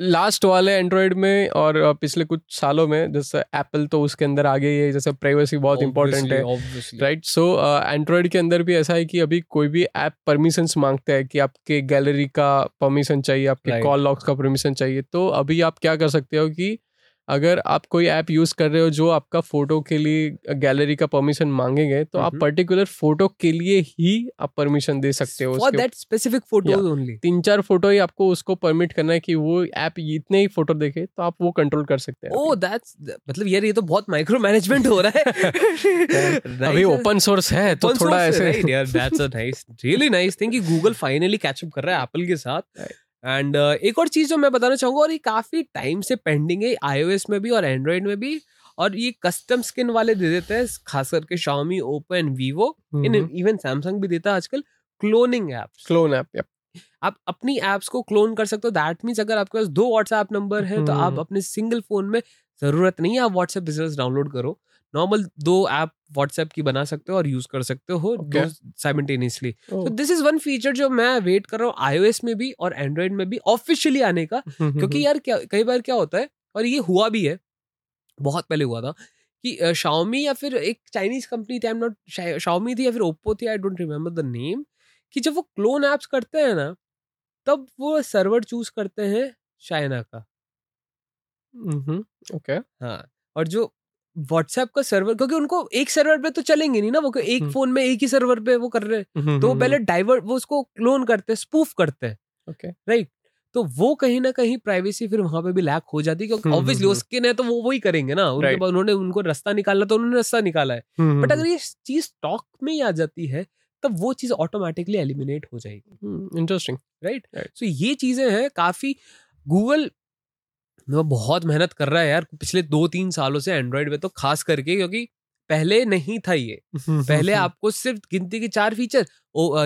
लास्ट वाले एंड्रॉयड में और पिछले कुछ सालों में जैसे एप्पल तो उसके अंदर आ गई है जैसे प्राइवेसी बहुत इंपॉर्टेंट है राइट सो एंड्रॉयड के अंदर भी ऐसा है कि अभी कोई भी ऐप परमिशंस माँगता है कि आपके गैलरी का परमिशन चाहिए आपके. कॉल लॉक्स का परमिशन चाहिए तो अभी आप क्या कर सकते हो कि अगर आप कोई ऐप यूज़ कर रहे हो जो आपका फ़ोटो के लिए गैलरी का परमिशन मांगेंगे तो आप. पर्टिकुलर फ़ोटो के लिए ही आप परमिशन दे सकते हो for that specific photos only तीन चार फ़ोटो ही आपको उसको परमिट करना है कि वो ऐप इतने ही फ़ोटो देखे तो आप वो कंट्रोल कर सकते हैं। ओह दैट्स मतलब यार ये तो बहुत माइक्रो मैनेजमेंट हो रहा है। अभी ओपन सोर्स है तो थोड़ा ऐसे यार that's a nice really nice thing कि गूगल फाइनली कैच अप कर रहा है एप्पल के साथ। एंड uh, एक और चीज़ जो मैं बताना चाहूँगा और ये काफ़ी टाइम से पेंडिंग है आईओएस में भी और एंड्रॉइड में भी और ये कस्टम स्किन वाले दे देते हैं खास करके Xiaomi Oppo and Vivo in even Samsung भी देता है आजकल क्लोनिंग एप्स क्लोन ऐप आप अपनी एप्स को क्लोन कर सकते हो। दैट मीन्स अगर आपके पास दो व्हाट्सएप नंबर है तो आप हम्म। अपने सिंगल फ़ोन में ज़रूरत नहीं है आप व्हाट्सएप बिज़नेस डाउनलोड करो। नॉर्मल दो ऐप व्हाट्सएप की बना सकते हो और यूज़ कर सकते हो Okay. साइमल्टेनियसली तो दिस इज़ वन फीचर जो मैं वेट कर रहा हूँ आईओएस में भी और एंड्रॉइड में भी ऑफिशियली आने का क्योंकि यार क्या कई बार क्या होता है और ये हुआ भी है बहुत पहले हुआ था कि शाओमी या फिर एक चाइनीज़ कंपनी थी आई एम नॉट शाओमी थी या फिर ओप्पो थी I don't remember the name कि जब वो क्लोन एप्स करते हैं ना तब वो सर्वर चूज़ करते हैं चाइना का ओके okay. हाँ और जो व्हाट्सएप का सर्वर क्योंकि उनको एक सर्वर पे तो चलेंगे नहीं ना वो एक हम्म। फ़ोन में एक ही सर्वर पे वो कर रहे हैं। तो वो पहले डाइवर्ट वो उसको क्लोन करते हैं स्पूफ करते हैं। ओके राइट तो वो कहीं ना कहीं प्राइवेसी फिर वहाँ पे भी लैक हो जाती है क्योंकि हम्म, ऑब्वियसली हम्म, स्किन है तो वो वही करेंगे ना। उनके Right. उन्होंने उनको रास्ता निकालना तो उन्होंने रास्ता निकाला है। बट अगर ये चीज़ स्टॉक में ही आ जाती है तब वो चीज़ ऑटोमेटिकली एलिमिनेट हो जाएगी। Interesting right. सो ये चीज़ें हैं काफ़ी गूगल वो बहुत मेहनत कर रहा है यार पिछले दो तीन सालों से एंड्रॉइड में तो खास करके क्योंकि पहले नहीं था ये। पहले आपको सिर्फ़ गिनती के चार फीचर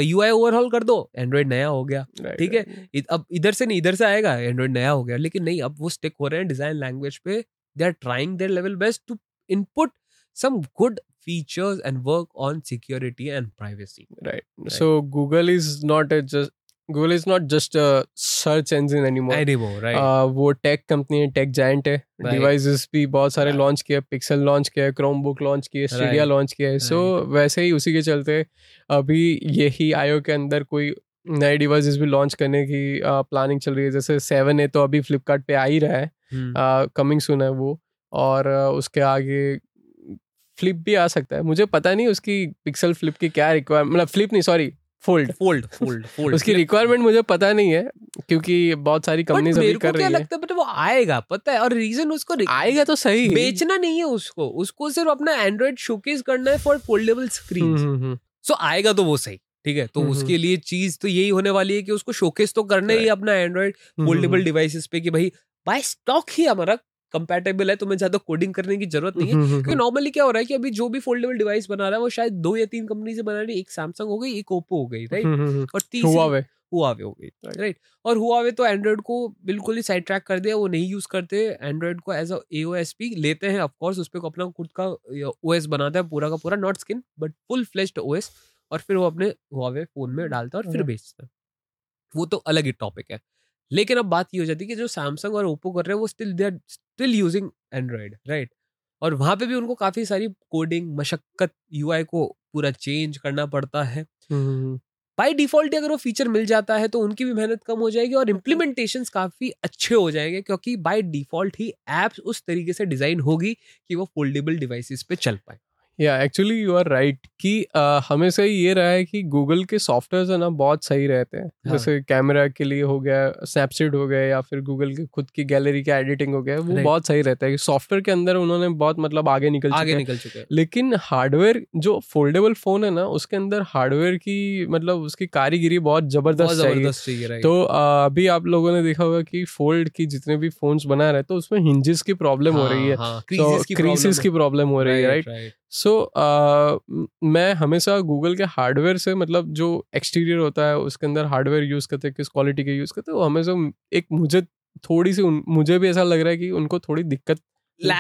यू आई ओवरऑल कर दो एंड्रॉइड नया हो गया ठीक है? इ- अब इधर से नहीं इधर से आएगा एंड्रॉइड नया हो गया लेकिन नहीं अब वो स्टिक हो रहे हैं डिज़ाइन लैंग्वेज पे they are trying their level best to input some good features and work on security and privacy right. So google is not a just google is not just search search engine anymore. Anymore right वो tech company है tech giant है. Right. Devices भी बहुत सारे. Launch किए Pixel launch किया Chromebook launch किए Stadia launch किया है सो वैसे ही उसी के चलते अभी यही आयो के अंदर कोई नए डिवाइसेस भी लॉन्च करने की प्लानिंग चल रही है। जैसे सेवन है तो अभी फ्लिपकार्ट पे आ ही रहा हम्म। है कमिंग सुन है वो। और उसके आगे फ्लिप भी आ सकता है। मुझे पता नहीं उसकी पिक्सल फ्लिप की क्या रिक्वायरमेंट मतलब फ्लिप नहीं sorry fold fold fold fold उसकी रिक्वायरमेंट मुझे पता नहीं है क्योंकि बहुत सारी कंपनीज़ अभी कर रही है। लगता है बट वो आएगा पता है और रीजन उसको आएगा तो सही बेचना नहीं है उसको उसको सिर्फ़ अपना एंड्रॉइड शोकेस करना है for foldable screen hmm, hmm, hmm. So आएगा तो वो सही ठीक है? तो हम्म, उसके लिए चीज़ तो यही होने वाली है कि उसको शोकेस तो करना ही अपना एंड्रॉइड फोल्डेबल डिवाइसेस पे कि भाई बाय स्टॉक ही हमारा कंपैटिबल है तुम्हें ज़्यादा कोडिंग करने की ज़रूरत नहीं है। हम्म, क्योंकि नॉर्मली क्या हो रहा है कि अभी जो भी फोल्डेबल डिवाइस बना रहा है वो शायद दो या तीन कंपनी से बना रही है एक सैमसंग हो गई एक ओप्पो हो गई राइट हम्म, हम्म, और तीसरी Huawei. हुआवे हो गई राइट और हुआवे तो एंड्रॉइड को बिल्कुल ही साइड ट्रैक कर दिया वो नहीं यूज़ करते। एंड्रॉइड को एज अ लेते हैं ऑफ़ कोर्स उस पर अपना खुद का ओएस बनाता है पूरा का पूरा not skin but full fleshed OS और फिर वो अपने हुआवे फ़ोन में डालता है और फिर. बेचता। है वो तो अलग ही टॉपिक है। लेकिन अब बात ये हो जाती है कि जो सैमसंग और ओप्पो कर रहे हैं वो still they are still using Android right और वहाँ पे भी उनको काफ़ी सारी कोडिंग मशक्कत यूआई को पूरा चेंज करना पड़ता है। बाई डिफ़ॉल्ट अगर वो फीचर मिल जाता है तो उनकी भी मेहनत कम हो जाएगी और इम्प्लीमेंटेशन काफ़ी अच्छे हो जाएँगे क्योंकि बाई डिफ़ॉल्ट ही एप्स उस तरीके से डिज़ाइन होगी कि वो फोल्डेबल डिवाइसेस पे चल पाए। या एक्चुअली यू आर राइट कि हमेशा ये रहा है कि गूगल के सॉफ्टवेयर है ना बहुत सही रहते हैं। हाँ. जैसे कैमरा के लिए हो गया स्नैपसीड हो गया या फिर गूगल के खुद की गैलरी का एडिटिंग हो गया वो Right. बहुत सही रहता है सॉफ्टवेयर के अंदर उन्होंने बहुत मतलब आगे निकल आगे हैं। निकल चुके हैं। लेकिन हार्डवेयर जो फोल्डेबल फ़ोन है ना उसके अंदर हार्डवेयर की मतलब उसकी कारीगिरी बहुत ज़बरदस्त चाहिए। तो अभी आप लोगों ने देखा होगा कि फोल्ड की जितने भी फोन्स बना रहे हैं तो उसमें हिंजेस की प्रॉब्लम हो रही है। क्रीजेस की क्रीसेस की प्रॉब्लम हो रही है राइट सो मैं हमेशा गूगल के हार्डवेयर से मतलब जो एक्सटीरियर होता है उसके अंदर हार्डवेयर यूज़ करते हैं किस क्वालिटी के यूज़ करते हैं वो हमेशा एक मुझे थोड़ी सी उन- मुझे भी ऐसा लग रहा है कि उनको थोड़ी दिक्कत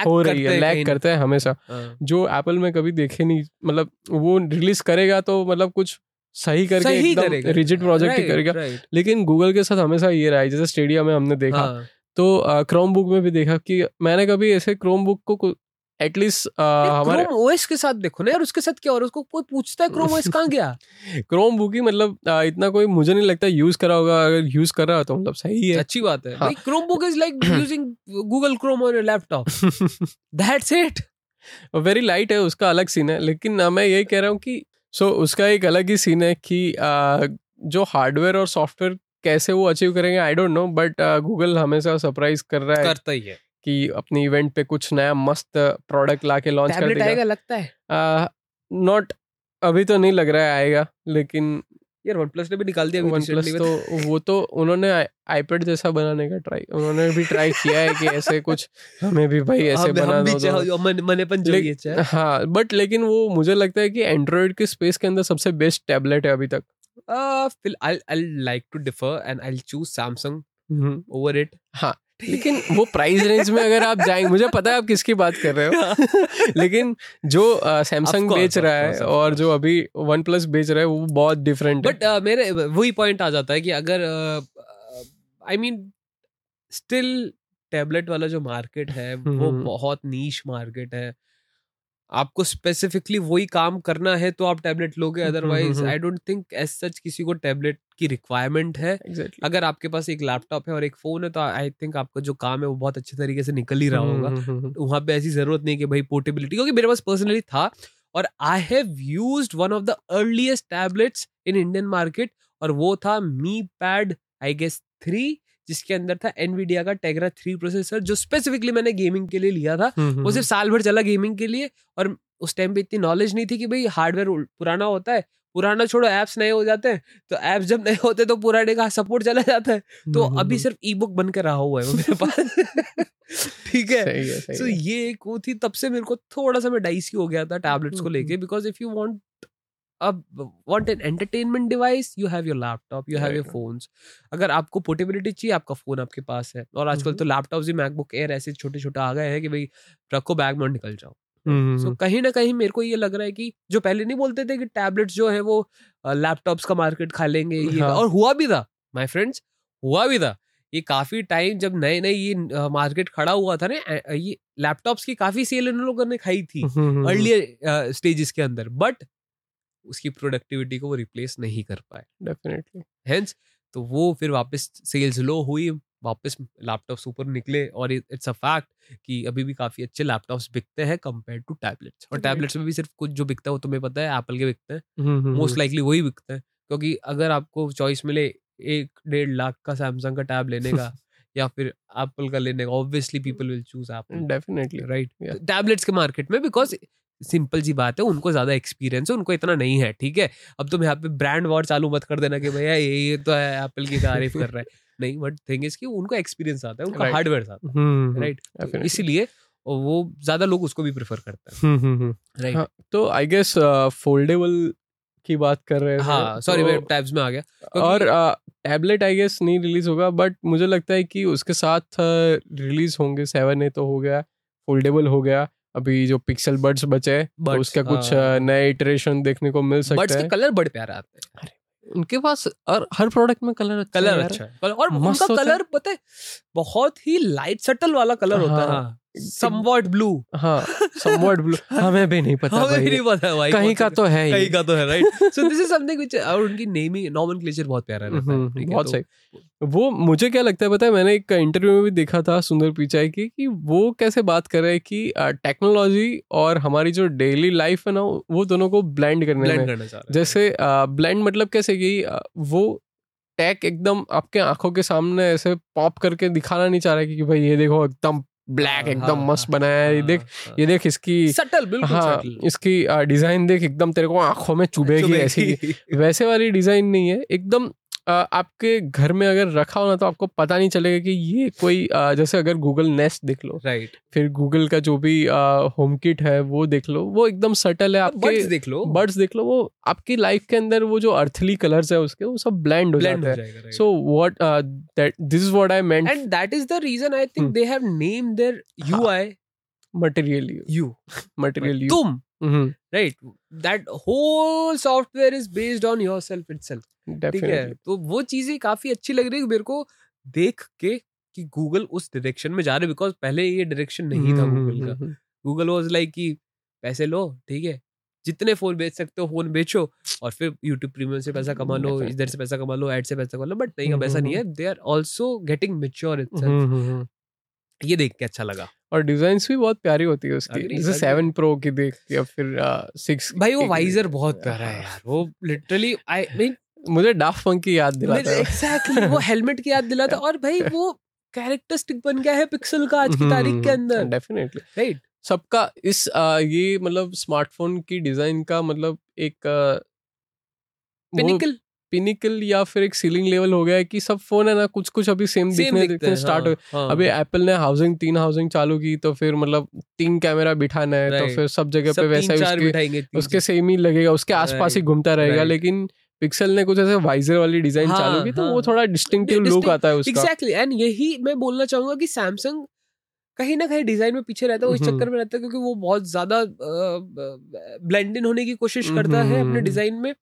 हो रही है लैग करते हैं हमेशा। हाँ। जो एप्पल में कभी देखे नहीं मतलब वो रिलीज़ करेगा तो मतलब कुछ सही करके सही करेगा। एकदम रिजिड प्रोजेक्ट ही करेगा लेकिन गूगल के साथ हमेशा ये रहा है जैसे स्टेडिया में हमने देखा। हाँ। तो क्रोम बुक में भी देखा कि मैंने कभी ऐसे क्रोम बुक को एटलीस्ट हमारे क्रोम ओएस के साथ देखो ना यार उसके साथ क्या है उसको कोई पूछता है क्रोम ओएस कहाँ गया? क्रोम बुक ही मतलब इतना कोई मुझे नहीं लगता यूज़ करा होगा। अगर यूज़ कर रहा हो तो मतलब सही है। अच्छी बात है। हाँ। भाई Chromebook is like using Google Chrome on your laptop that's it very light है उसका अलग सीन है। लेकिन मैं यही कह रहा हूँ कि सो so, उसका एक अलग ही सीन है कि अ, जो हार्डवेयर और सॉफ्टवेयर कैसे वो अचीव करेंगे I don't know but Google हमेशा सरप्राइज़ कर रहा है। करता ही है। कि अपनी इवेंट पे कुछ नया मस्त प्रोडक्ट लाके लॉन्च कर देगा। आएगा लगता है। नॉट अभी तो नहीं लग रहा है आएगा लेकिन यार वन प्लस ने भी निकाल दिया वन प्लस तो वो तो उन्होंने आईपैड जैसा बनाने का ट्राई उन्होंने भी ट्राई किया है कि ऐसे कुछ हमें भी भाई ऐसे हम, बना हम भी दो तो- मनेपन लेक- चाहिए हाँ बट लेकिन वो मुझे लगता है कि एंड्रॉइड के स्पेस के अंदर सबसे बेस्ट टैबलेट है अभी तक। Uh, I'll I'll like to differ and I'll choose Samsung over हाँ लेकिन वो प्राइस रेंज में अगर आप जाएँगे मुझे पता है आप किसकी बात कर रहे हो। लेकिन जो सैमसंग uh, बेच रहा है और जो अभी वन प्लस बेच रहा है वो बहुत डिफरेंट बट uh, मेरे वही पॉइंट आ जाता है कि अगर आई मीन स्टिल टैबलेट वाला जो मार्केट है वो हम्म। बहुत नीच मार्केट है। आपको स्पेसिफिकली वही काम करना है तो आप टैबलेट लोगे हम्म, otherwise hmm, I don't think as such किसी को टैबलेट की रिक्वायरमेंट है। एग्जैक्टली अगर आपके पास एक लैपटॉप है और एक फ़ोन है तो आई थिंक आपका जो काम है वो बहुत अच्छे तरीके से निकल ही रहा हम्म, होगा। वहाँ पे ऐसी ज़रूरत नहीं कि भाई पोर्टेबिलिटी क्योंकि मेरे पास पर्सनली था और I have use one of the earliest tablets in Indian market और वो था Mi Pad I guess three जिसके अंदर था एनवीडिया का टेगरा थ्री प्रोसेसर जो स्पेसिफिकली मैंने गेमिंग के लिए लिया था। हम्म, वो सिर्फ़ साल भर चला गेमिंग के लिए और उस टाइम पे इतनी नॉलेज नहीं थी कि भाई हार्डवेयर पुराना होता है पुराना छोड़ो ऐप्स नए हो जाते हैं तो ऐप्स जब नए होते हैं तो पुराने का सपोर्ट चला जाता है। तो हम्म, अभी सिर्फ़ ई बुक बन के रहा हुआ है मेरे पास। ठीक है। सो है ये एक वो थी तब से मेरे को थोड़ा सा मैं डाइसी हो गया था टैबलेट्स को हम्म, लेके बिकॉज़ इफ़ यू वांट अब want an entertainment device you have your laptop you have your. Phones अगर आपको पोर्टेबिलिटी चाहिए आपका फ़ोन आपके पास है। और आजकल। तो लैपटॉप भी मैकबुक एयर ऐसे छोटे छोटे आ गए हैं कि भाई रखो बैग में निकल जाओ। सो हम्म, कहीं ना कहीं मेरे को ये लग रहा है कि जो पहले नहीं बोलते थे कि टैबलेट्स जो है वो लैपटॉप्स का मार्केट खा लेंगे ये हाँ। और हुआ भी था माय फ्रेंड्स हुआ भी था। ये काफ़ी टाइम जब नए नए ये मार्केट खड़ा हुआ था ना ये लैपटॉप्स की काफ़ी सेल इन लोगों ने खाई थी हम्म, अर्लियर स्टेजेस के अंदर। बट उसकी प्रोडक्टिविटी को वो रिप्लेस नहीं कर पाए। डेफिनेटली हेंस तो वो फिर वापस सेल्स लो हुई वापस लैपटॉप्स ऊपर निकले और इट्स अ फैक्ट कि अभी भी काफ़ी अच्छे लैपटॉप्स बिकते हैं कंपेयर टू टैबलेट्स और टैबलेट्स में भी सिर्फ़ कुछ जो बिकता है वो तुम्हें पता है एप्पल के बिकते हैं। हम्म, मोस्ट लाइकली वही बिकते हैं क्योंकि अगर आपको चॉइस मिले एक डेढ़ लाख का सैमसंग का टैब लेने का या फिर एप्पल का लेने का obviously people will choose Apple definitely right tablets के मार्केट में बिकॉज़ सिंपल सी बात है उनको ज़्यादा एक्सपीरियंस है उनको इतना नहीं है ठीक है? अब तुम यहाँ पे ब्रांड वॉर चालू मत कर देना कि भैया ये ये तो है एप्पल की तारीफ़ कर रहा है। नहीं बट थिंग इज़ कि उनको एक्सपीरियंस आता है उनका हार्डवेयर आता है हम्म राइट. इसीलिए वो ज़्यादा लोग उसको भी प्रेफर करते हैं। हम्म, हम्म, हम्म। राइट हाँ, तो आई गेस फोल्डेबल की बात कर रहे हैं। हाँ सॉरी तो- मैं टैब्स में आ गया और टैबलेट आई गेस नहीं रिलीज़ होगा बट मुझे लगता है कि उसके साथ रिलीज़ होंगे सेवन ए तो हो गया फोल्डेबल हो गया। अभी जो पिक्सल बर्ड्स बचे बर्ड्स, तो उसका कुछ हाँ। नए इटरेशन देखने को मिल सकता बर्ड्स है। कलर बड़े प्यारे आते हैं। उनके पास और हर प्रोडक्ट में कलर अच्छा कलर है अच्छा है। और उनका कलर पता है बहुत ही लाइट सटल वाला कलर होता हाँ। हाँ। समवॉट ब्लू हाँ समवॉट ब्लू हमें भी नहीं पता हमें भाई। नहीं पता भाई कहीं का तो है ही। कहीं का तो है right so this is something which और उनकी नेमिंग नॉमेनक्लेचर बहुत प्यारा रहता है हम्म, है बहुत तो- सही। वो मुझे क्या लगता है पता है मैंने एक इंटरव्यू में भी देखा था सुंदर पिचाई की कि वो कैसे बात कर रहे हैं कि टेक्नोलॉजी और हमारी जो डेली लाइफ है ना वो दोनों को ब्लेंड करने ब्लेंड में। करना चाह रहे हैं। जैसे ब्लेंड मतलब कैसे कि वो टैक एकदम आपके आँखों के सामने ऐसे पॉप करके दिखाना नहीं चाह रहा कि, कि भाई ये देखो एकदम ब्लैक हाँ, एकदम हाँ, मस्त बनाया है। ये देख हाँ, ये देख इसकी सटल बिल्कुल हाँ सटल इसकी डिज़ाइन देख एकदम तेरे को आँखों में चुभेगी ऐसी वैसे वाली डिज़ाइन नहीं है एकदम आपके घर में अगर रखा हो ना तो आपको पता नहीं चलेगा कि ये कोई जैसे अगर गूगल नेस्ट देख लो राइट right. फिर गूगल का जो भी होम किट है वो देख लो वो एकदम सटल है आपके बर्ड्स देख लो। बर्ड्स देख लो वो आपकी लाइफ के अंदर वो जो अर्थली कलर्स है उसके वो सब ब्लेंड हो ब्लेंड जाते हैं so what that this is what I meant and that is the reason I think. They have name their UI material you material you तुम। Right that whole software is based on yourself itself ठीक है? तो वो चीज़ें काफ़ी अच्छी लग रही है मेरे को देख के कि गूगल उस डायरेक्शन में जा रहे बिकॉज़ पहले ये डायरेक्शन नहीं था गूगल का। गूगल वॉज़ लाइक कि पैसे लो ठीक है? जितने फ़ोन बेच सकते हो फ़ोन बेचो और फिर यूट्यूब प्रीमियम से पैसा कमा लो इधर से पैसा कमा लो एड से पैसा कमा लो बट नहीं अब ऐसा नहीं है। They are also getting mature ये देख के अच्छा लगा। और डिज़ाइन भी बहुत प्यारी होती है उसकी। जैसे सेवन प्रो की देख या फिर सिक्स भाई वो वाइजर बहुत प्यारा है यार वो लिटरली आई मीन मुझे डाफ पंक की याद दिलाता है। एग्जैक्टली वो हेलमेट की याद दिलाता और भाई वो कैरेक्टरिस्टिक बन गया है पिक्सल का आज की तारीख के अंदर। डेफिनेटली राइट सबका इस अ, ये मतलब स्मार्टफ़ोन की डिज़ाइन का मतलब एक वो पिनिकल पिनिकल या फिर एक सीलिंग लेवल हो गया है कि सब फ़ोन है ना कुछ कुछ अभी सेम दिखने दिखते दिखने हैं स्टार्ट हो हाँ, हाँ, अभी एप्पल ने हाउसिंग तीन हाउसिंग चालू की तो फिर मतलब तीन कैमरा बिठाना है तो फिर सब जगह पे वैसा ही उसके उसके सेम ही लगेगा उसके आसपास ही घूमता रहेगा लेकिन पिक्सल ने कुछ ऐसे वाइजर वाली डिज़ाइन हाँ, चालू की तो हाँ. वो थोड़ा डिस्टिंक्टिव लुक आता है उसका। एग्जैक्टली एंड यही मैं बोलना चाहूँगा कि सैमसंग कहीं ना कहीं डिज़ाइन में पीछे रहता है वो इस हम्म। चक्कर में रहता है क्योंकि वो बहुत ज़्यादा ब्लेंड इन होने की कोशिश करता है अपने हम्म। डिज़ाइन में।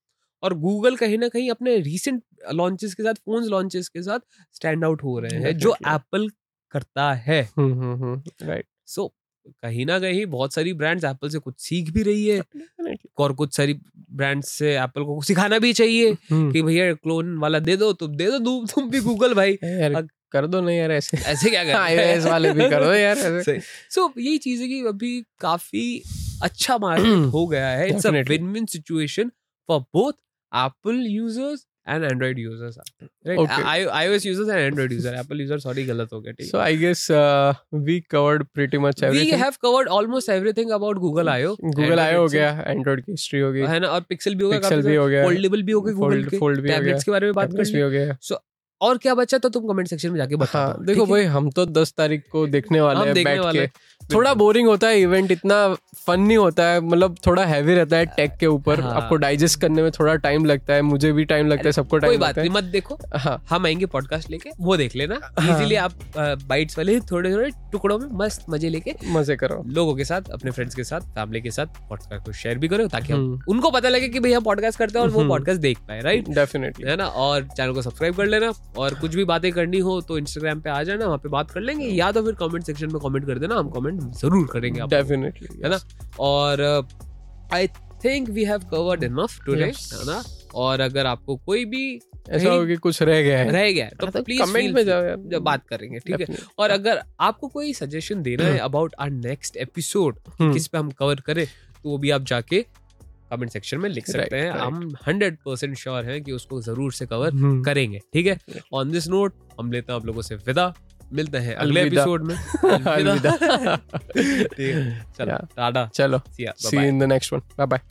और गूगल कहीं ना कहीं अपने रिसेंट लॉन्चेस के साथ फ़ोन लॉन्चेस के साथ स्टैंड आउट हो रहे हैं जो एप्पल करता है। हम्म हम्म हम्म राइट सो कहीं ना कहीं बहुत सारी ब्रांड्स एप्पल से कुछ सीख भी रही है और कुछ सारी ब्रांड्स से एप्पल को सिखाना भी चाहिए हम्म, कि भैया क्लोन वाला दे दो तुम दे दो तुम तुम भी गूगल भाई। कर दो नहीं यार ऐसे। ऐसे क्या कर वाले भी कर दो यार ऐसे। सो यही चीज़ है कि अभी काफ़ी अच्छा मार्केट हो गया है। It's a win win situation for both Apple users and Android users Okay. I, iOS and Android user Apple user sorry गलत हो गया ठीक so I guess uh, we covered pretty much everything. Have covered almost everything about Google IO Google IO हो गया Android की history हो गई है ना? और पिक्सल भी हो गया Pixel भी हो गया फोल्डेबल भी हो गए गूगल के। Fold भी हो गया टैबलेट्स के बारे में बात कर Tablets हो। गया। और क्या बचा तो तुम कमेंट सेक्शन में जाके बता हाँ देखो भाई हम तो दस तारीख को देखने वाले हैं बैठ वाले के थोड़ा बोरिंग होता है इवेंट इतना फन नहीं होता है मतलब थोड़ा हैवी रहता है टेक के ऊपर हाँ। आपको डाइजेस्ट करने में थोड़ा टाइम लगता है मुझे भी टाइम लगता है सबको कोई टाइम बात नहीं मत देखो। हाँ। हम आएँगे पॉडकास्ट लेके वो देख लेना। हाँ। इजीली आप बाइट्स वाले थोड़े थोड़े टुकड़ों में मस्त मज़े लेके मज़े करो। लोगों के साथ अपने फ्रेंड्स के साथ फैमिली के साथ पॉडकास्ट को शेयर भी करो ताकि हम हम्म। उनको पता लगे कि भैया पॉडकास्ट करते हैं और वो हम्म। पॉडकास्ट देख पाए राइट डेफिनेटली है ना? और चैनल को सब्सक्राइब कर लेना और कुछ भी बातें करनी हो तो इंस्टाग्राम पे आ जाना वहाँ पे बात कर लेंगे। या तो फिर कमेंट सेक्शन में कमेंट कर देना हम कमेंट ज़रूर करेंगे आप डेफिनेटली है ना? और I think we have covered enough today है ना? और अगर आपको कोई भी ऐसा हो कि कुछ रह गया है। रह गया है, हाँ, तो तो प्लीज़ कमेंट में जाओ यार। जब बात करेंगे ठीक है? और अगर आपको कोई सजेशन देना है अबाउट आर नेक्स्ट एपिसोड किस पे हम कवर करें तो वो भी आप जाके कमेंट सेक्शन में लिख सकते हैं. हम हंड्रेड परसेंट श्योर हैं कि उसको ज़रूर से कवर हम्म, करेंगे ठीक है? ऑन दिस नोट हम लेते हैं आप लोगों से विदा। मिलते हैं अगले एपिसोड में अलविदा। ठीक है चलो टाटा चलो see. In the next one bye bye